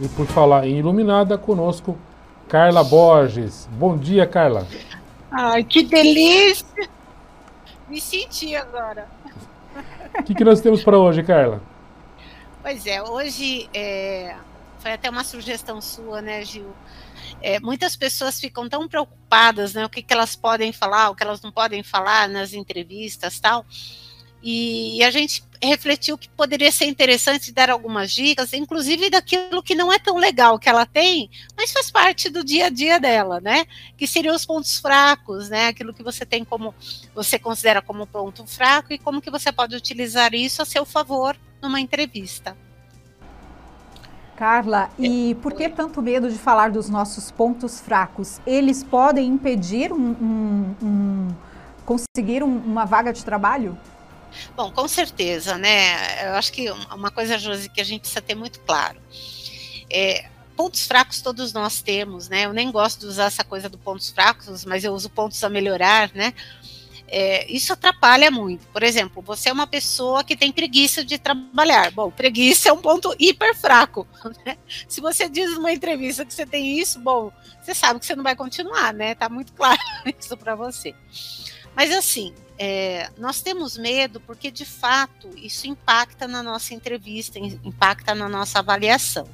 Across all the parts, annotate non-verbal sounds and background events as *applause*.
E por falar em iluminada, conosco Carla Borges. Bom dia, Carla. Ai, que delícia! Me senti agora. O que, que nós temos para hoje, Carla? Pois é, hoje é, foi até uma sugestão sua, né, Gil? É, muitas pessoas ficam tão preocupadas, né, o que, que elas podem falar, o que elas não podem falar nas entrevistas, tal. E, a gente refletiu que poderia ser interessante dar algumas dicas, inclusive daquilo que não é tão legal que ela tem, mas faz parte do dia a dia dela, né? Que seriam os pontos fracos, né? Aquilo que você tem como você considera como ponto fraco e como que você pode utilizar isso a seu favor numa entrevista. Carla, e por que tanto medo de falar dos nossos pontos fracos? Eles podem impedir um, um, um conseguir uma vaga de trabalho? Bom, com certeza, né? Eu acho que uma coisa, Josi, que a gente precisa ter muito claro. É, pontos fracos todos nós temos, né? Eu nem gosto de usar essa coisa do pontos fracos, mas eu uso pontos a melhorar, né? É, isso atrapalha muito. Por exemplo, você é uma pessoa que tem preguiça de trabalhar. Bom, preguiça é um ponto hiper fraco. *laughs* Né? Se você diz numa entrevista que você tem isso, bom, você sabe que você não vai continuar, né? Tá muito *laughs* claro isso para você. Mas assim, é, nós temos medo porque de fato isso impacta na nossa entrevista, impacta na nossa avaliação.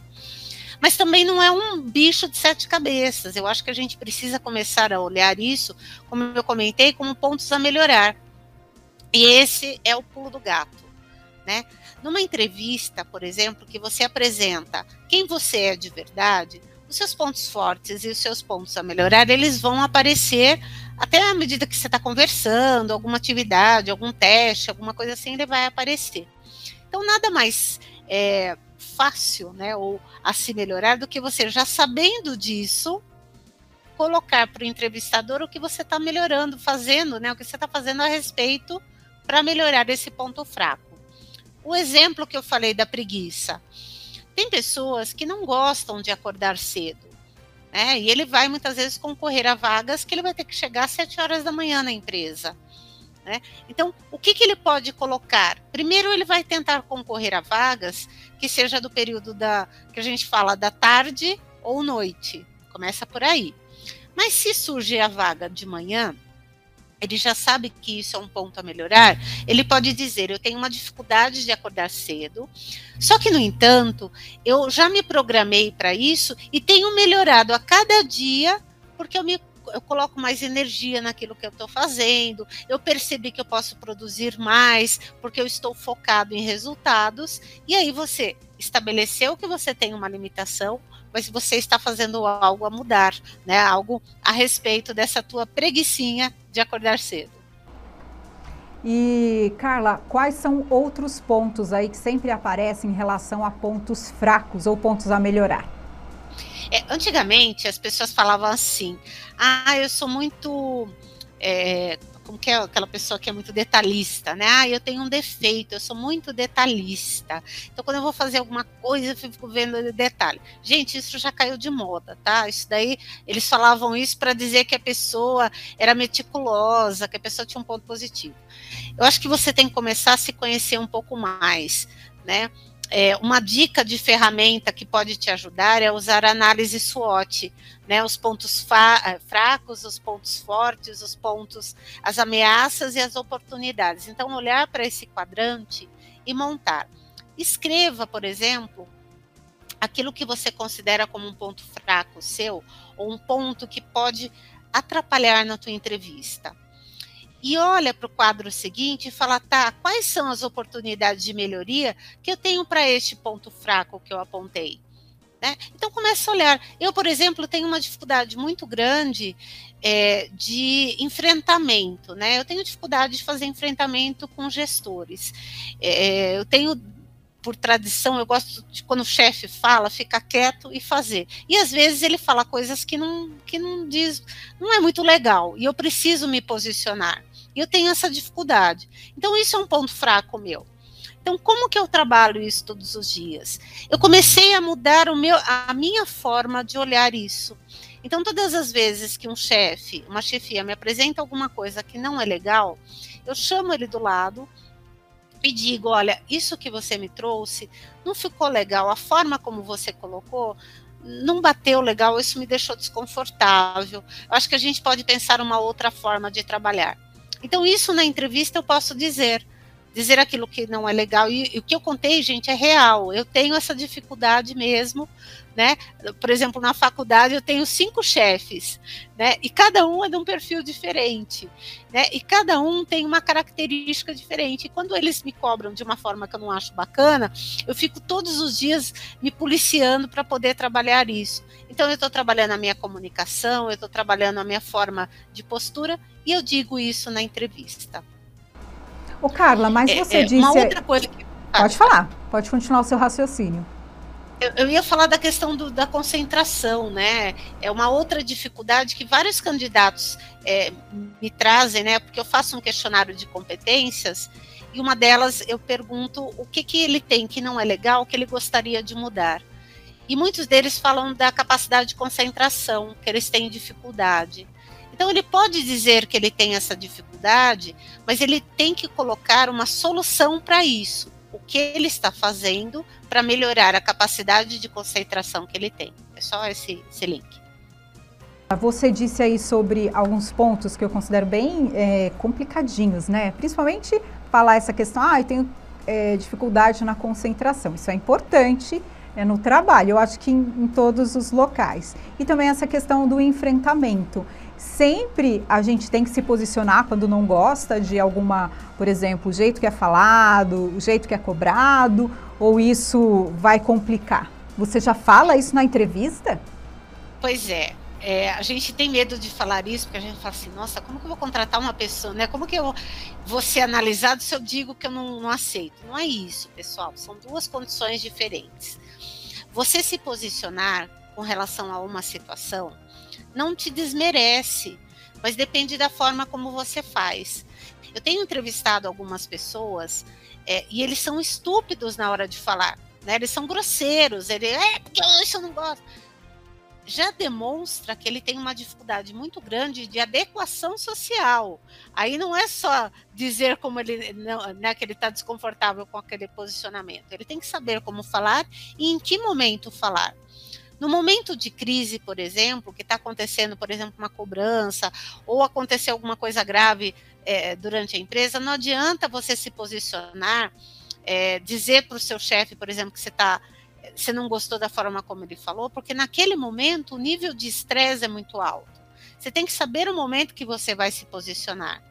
Mas também não é um bicho de sete cabeças. Eu acho que a gente precisa começar a olhar isso, como eu comentei, como pontos a melhorar. E esse é o pulo do gato, né? Numa entrevista, por exemplo, que você apresenta quem você é de verdade, os seus pontos fortes e os seus pontos a melhorar, eles vão aparecer até à medida que você está conversando, alguma atividade, algum teste, alguma coisa assim, ele vai aparecer. Então, nada mais é, fácil, né, ou a se melhorar do que você já sabendo disso, colocar para o entrevistador o que você está melhorando, fazendo, né, o que você está fazendo a respeito para melhorar esse ponto fraco. O exemplo que eu falei da preguiça. Tem pessoas que não gostam de acordar cedo. Né? E ele vai muitas vezes concorrer a vagas que ele vai ter que chegar às 7 horas da manhã na empresa. Né? Então, o que, que ele pode colocar? Primeiro, ele vai tentar concorrer a vagas que seja do período da que a gente fala da tarde ou noite. Começa por aí. Mas se surge a vaga de manhã, ele já sabe que isso é um ponto a melhorar, ele pode dizer: Eu tenho uma dificuldade de acordar cedo, só que, no entanto, eu já me programei para isso e tenho melhorado a cada dia, porque eu me eu coloco mais energia naquilo que eu estou fazendo, eu percebi que eu posso produzir mais, porque eu estou focado em resultados, e aí você estabeleceu que você tem uma limitação, mas você está fazendo algo a mudar, né? Algo a respeito dessa tua preguiçinha de acordar cedo. E Carla, quais são outros pontos aí que sempre aparecem em relação a pontos fracos ou pontos a melhorar? É, antigamente as pessoas falavam assim: ah, eu sou muito é, como que é aquela pessoa que é muito detalhista, né? Ah, eu tenho um defeito, eu sou muito detalhista. Então, quando eu vou fazer alguma coisa, eu fico vendo detalhe. Gente, isso já caiu de moda, tá? Isso daí, eles falavam isso para dizer que a pessoa era meticulosa, que a pessoa tinha um ponto positivo. Eu acho que você tem que começar a se conhecer um pouco mais, né? É, uma dica de ferramenta que pode te ajudar é usar a análise SWOT, né, os pontos eh, fracos, os pontos fortes, os pontos, as ameaças e as oportunidades. Então, olhar para esse quadrante e montar. Escreva, por exemplo, aquilo que você considera como um ponto fraco seu, ou um ponto que pode atrapalhar na tua entrevista e olha para o quadro seguinte e fala, tá, quais são as oportunidades de melhoria que eu tenho para este ponto fraco que eu apontei? Né? Então começa a olhar. Eu, por exemplo, tenho uma dificuldade muito grande é, de enfrentamento, né? Eu tenho dificuldade de fazer enfrentamento com gestores. É, eu tenho por tradição, eu gosto de quando o chefe fala, ficar quieto e fazer. E às vezes ele fala coisas que não, que não diz, não é muito legal, e eu preciso me posicionar. E eu tenho essa dificuldade. Então, isso é um ponto fraco meu. Então, como que eu trabalho isso todos os dias? Eu comecei a mudar o meu, a minha forma de olhar isso. Então, todas as vezes que um chefe, uma chefia me apresenta alguma coisa que não é legal, eu chamo ele do lado e digo: olha, isso que você me trouxe não ficou legal, a forma como você colocou não bateu legal, isso me deixou desconfortável. Eu acho que a gente pode pensar uma outra forma de trabalhar. Então, isso na entrevista eu posso dizer dizer aquilo que não é legal. E, e, o que eu contei, gente, é real. Eu tenho essa dificuldade mesmo, né? Por exemplo, na faculdade eu tenho cinco chefes, né? E cada um é de um perfil diferente, né? E cada um tem uma característica diferente. E quando eles me cobram de uma forma que eu não acho bacana, eu fico todos os dias me policiando para poder trabalhar isso. Então eu estou trabalhando a minha comunicação, eu estou trabalhando a minha forma de postura e eu digo isso na entrevista. Ô, Carla, mas é, você é, disse. Uma outra coisa que... Pode falar, pode continuar o seu raciocínio. Eu, eu ia falar da questão do, da concentração, né? É uma outra dificuldade que vários candidatos é, me trazem, né? Porque eu faço um questionário de competências e uma delas eu pergunto o que, que ele tem que não é legal, que ele gostaria de mudar. E muitos deles falam da capacidade de concentração, que eles têm dificuldade. Então, ele pode dizer que ele tem essa dificuldade, mas ele tem que colocar uma solução para isso. O que ele está fazendo para melhorar a capacidade de concentração que ele tem. É só esse, esse link. Você disse aí sobre alguns pontos que eu considero bem é, complicadinhos, né? Principalmente falar essa questão, ah, eu tenho é, dificuldade na concentração. Isso é importante é, no trabalho, eu acho que em, em todos os locais. E também essa questão do enfrentamento sempre a gente tem que se posicionar quando não gosta de alguma, por exemplo, o jeito que é falado, o jeito que é cobrado, ou isso vai complicar? Você já fala isso na entrevista? Pois é. É, a gente tem medo de falar isso, porque a gente fala assim, nossa, como que eu vou contratar uma pessoa, né? Como que eu vou ser analisado se eu digo que eu não, não aceito? Não é isso, pessoal. São duas condições diferentes. Você se posicionar com relação a uma situação não te desmerece, mas depende da forma como você faz. Eu tenho entrevistado algumas pessoas é, e eles são estúpidos na hora de falar, né? Eles são grosseiros, ele é porque eu, isso eu não gosto. Já demonstra que ele tem uma dificuldade muito grande de adequação social. Aí não é só dizer como ele, não, né, que ele está desconfortável com aquele posicionamento. Ele tem que saber como falar e em que momento falar. No momento de crise, por exemplo, que está acontecendo, por exemplo, uma cobrança, ou aconteceu alguma coisa grave é, durante a empresa, não adianta você se posicionar, é, dizer para o seu chefe, por exemplo, que você está você não gostou da forma como ele falou, porque naquele momento o nível de estresse é muito alto. Você tem que saber o momento que você vai se posicionar.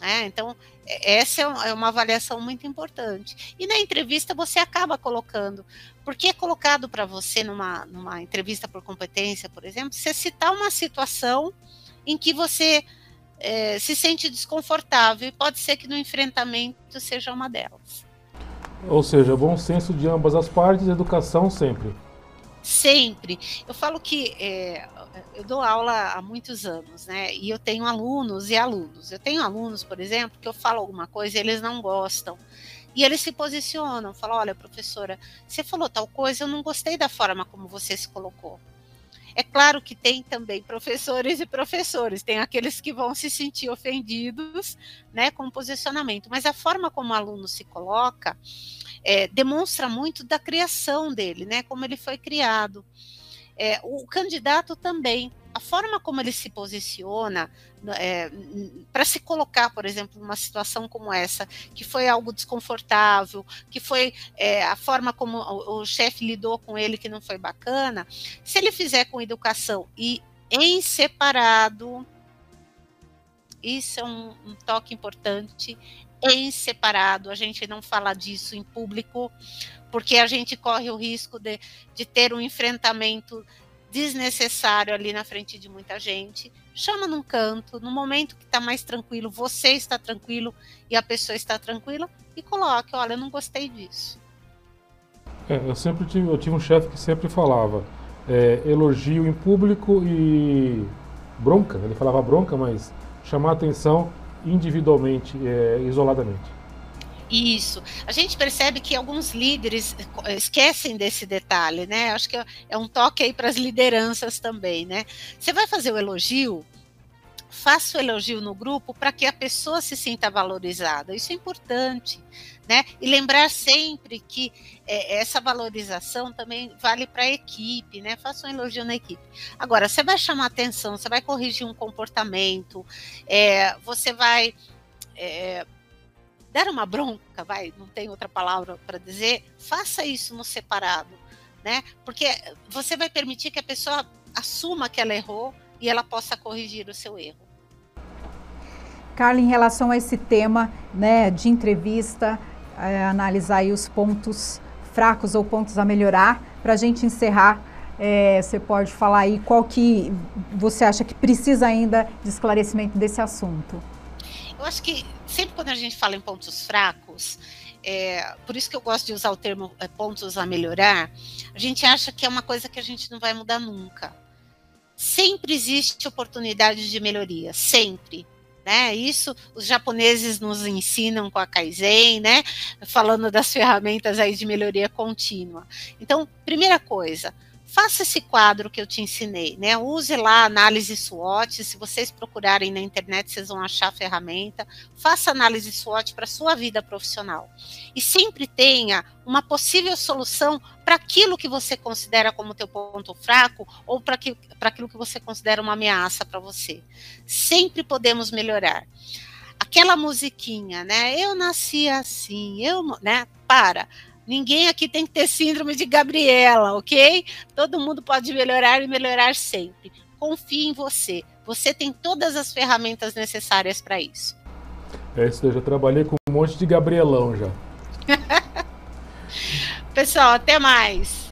Né? Então, é, essa é, é uma avaliação muito importante. E na entrevista você acaba colocando, porque é colocado para você numa, numa entrevista por competência, por exemplo, você citar uma situação em que você é, se sente desconfortável, e pode ser que no enfrentamento seja uma delas. Ou seja, bom senso de ambas as partes, educação sempre. Sempre. Eu falo que é, eu dou aula há muitos anos, né? E eu tenho alunos e alunos. Eu tenho alunos, por exemplo, que eu falo alguma coisa e eles não gostam. E eles se posicionam, falam: olha, professora, você falou tal coisa, eu não gostei da forma como você se colocou. É claro que tem também professores e professores, tem aqueles que vão se sentir ofendidos né, com o posicionamento, mas a forma como o aluno se coloca é, demonstra muito da criação dele, né, como ele foi criado. É, o candidato também, a forma como ele se posiciona é, para se colocar, por exemplo, numa situação como essa, que foi algo desconfortável, que foi é, a forma como o, o chefe lidou com ele que não foi bacana, se ele fizer com educação e em separado, isso é um, um toque importante, em separado, a gente não fala disso em público, porque a gente corre o risco de, de ter um enfrentamento desnecessário ali na frente de muita gente. Chama num canto, no momento que está mais tranquilo, você está tranquilo e a pessoa está tranquila, e coloque: olha, eu não gostei disso. É, eu sempre tive, eu tive um chefe que sempre falava é, elogio em público e bronca. Ele falava bronca, mas chamar atenção individualmente, é, isoladamente. Isso. A gente percebe que alguns líderes esquecem desse detalhe, né? Acho que é um toque aí para as lideranças também, né? Você vai fazer o elogio, faça o elogio no grupo para que a pessoa se sinta valorizada. Isso é importante. Né? E lembrar sempre que é, essa valorização também vale para a equipe, né? Faça um elogio na equipe. Agora, você vai chamar atenção, você vai corrigir um comportamento, é, você vai é, dar uma bronca, vai, não tem outra palavra para dizer, faça isso no separado, né? Porque você vai permitir que a pessoa assuma que ela errou e ela possa corrigir o seu erro. Carla, em relação a esse tema né, de entrevista, é, analisar aí os pontos fracos ou pontos a melhorar, para a gente encerrar, é, você pode falar aí qual que você acha que precisa ainda de esclarecimento desse assunto. Eu acho que sempre quando a gente fala em pontos fracos, é, por isso que eu gosto de usar o termo é, pontos a melhorar, a gente acha que é uma coisa que a gente não vai mudar nunca. Sempre existe oportunidade de melhoria, sempre. Né? Isso os japoneses nos ensinam com a Kaizen, né? Falando das ferramentas aí de melhoria contínua. Então, primeira coisa, faça esse quadro que eu te ensinei, né? Use lá análise SWOT. Se vocês procurarem na internet, vocês vão achar a ferramenta. Faça análise SWOT para sua vida profissional. E sempre tenha uma possível solução para aquilo que você considera como teu ponto fraco ou para aquilo que você considera uma ameaça para você. Sempre podemos melhorar. Aquela musiquinha, né? Eu nasci assim, eu, né? Para Ninguém aqui tem que ter síndrome de Gabriela, ok? Todo mundo pode melhorar e melhorar sempre. Confie em você. Você tem todas as ferramentas necessárias para isso. É isso, eu já trabalhei com um monte de Gabrielão já. *laughs* Pessoal, até mais.